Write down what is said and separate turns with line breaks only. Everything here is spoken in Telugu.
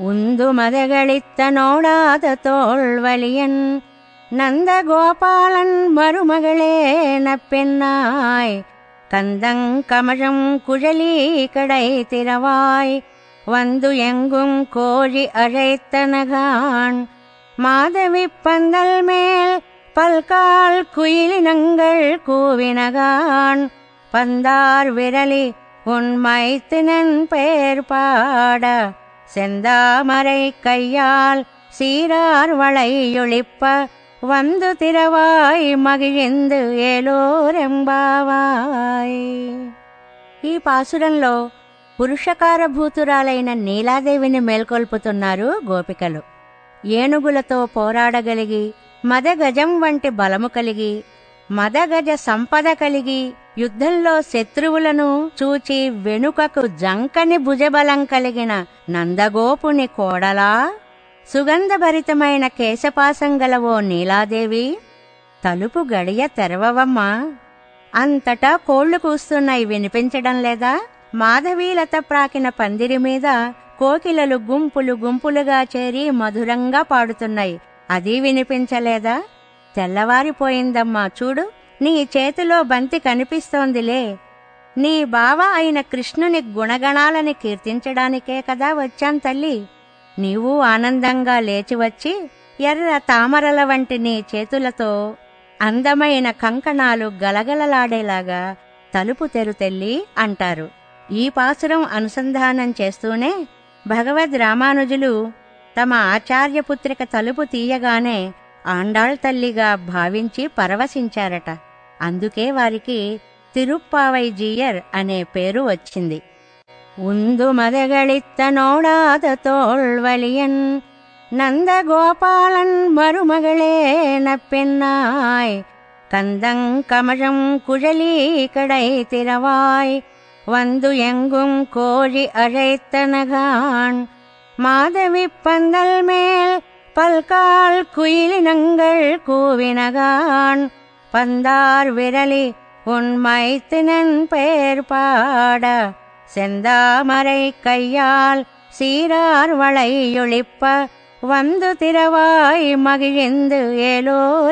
உந்து மதகளித்த நோடாத தோல்வலியன் நந்தகோபாலன் மருமகளே நப்பெண்ணாய். கந்தங்கமழம் குழலி கடை திறவாய். வந்து எங்கும் கோழி அழைத்தனகான் மாதவி பந்தல் மேல் பல்கால் குயிலினங்கள் கூவினகான். பந்தார் விரலி உன் மைத்தினன் பெயர் பாட செந்தாமரை கையால் சீரார் வளையொழிப்ப வந்து திரவாய் మగియిందు ஏலோரெம்பாவாய் ఈ పాసురంలో పురుషకార భూతురాలైన నీలాదేవిని మేల్కొల్పుతున్నారు గోపికలు. ఏనుగులతో పోరాడగలిగి మదగజం వంటి బలము కలిగి మదగజ సంపద కలిగి యుద్ధంలో శత్రువులను చూచి వెనుకకు జంకని భుజబలం కలిగిన నందగోపుని కోడలా? సుగంధభరితమైన కేశపాసం గల ఓ నీలాదేవి తలుపు గడియ తెరవవమ్మా. అంతటా కోళ్ళు కూస్తున్నాయి వినిపించడం లేదా? మాధవీలత ప్రాకిన పందిరి మీద కోకిలలు గుంపులు గుంపులుగా చేరి మధురంగా పాడుతున్నాయి. అది వినిపించలేదా? తెల్లవారిపోయిందమ్మా చూడు. నీ చేతిలో బంతి కనిపిస్తోందిలే. నీ బావ అయిన కృష్ణుని గుణగణాలని కీర్తించడానికే కదా వచ్చాం తల్లి. నీవు ఆనందంగా లేచివచ్చి ఎర్ర తామరల వంటి నీ చేతులతో అందమైన కంకణాలు గలగలలాడేలాగా తలుపు తెరుతెల్లి అంటారు. ఈ పాసురం అనుసంధానం చేస్తూనే భగవద్ రామానుజులు తమ ఆచార్యపుత్రిక తలుపు తీయగానే ఆండాళ్ తల్లిగా భావించి పరవశించారట అందుకే వారికి తిరుప్పావై జీయర్ అనే పేరు వచ్చింది உந்து மதகளித்த நோடாத தோல்வலியன் நந்தகோபாலன் மருமகளே நப்பெண்ணாய் கந்தங்கமழம் குழலி கடை திறவாய் வந்து எங்கும் கோழி அழைத்தனகான் மாதவி பந்தல் மேல் பல்கால் குயிலினங்கள் கூவினகான். பந்தார் விரலி உன் மைத்தினன் பெயர் பாட. செந்தாமரை கையால் சீரார் வளையொழிப்ப. வந்து திரவாய் மகிழ்ந்து ஏலோரெம்பாவாய்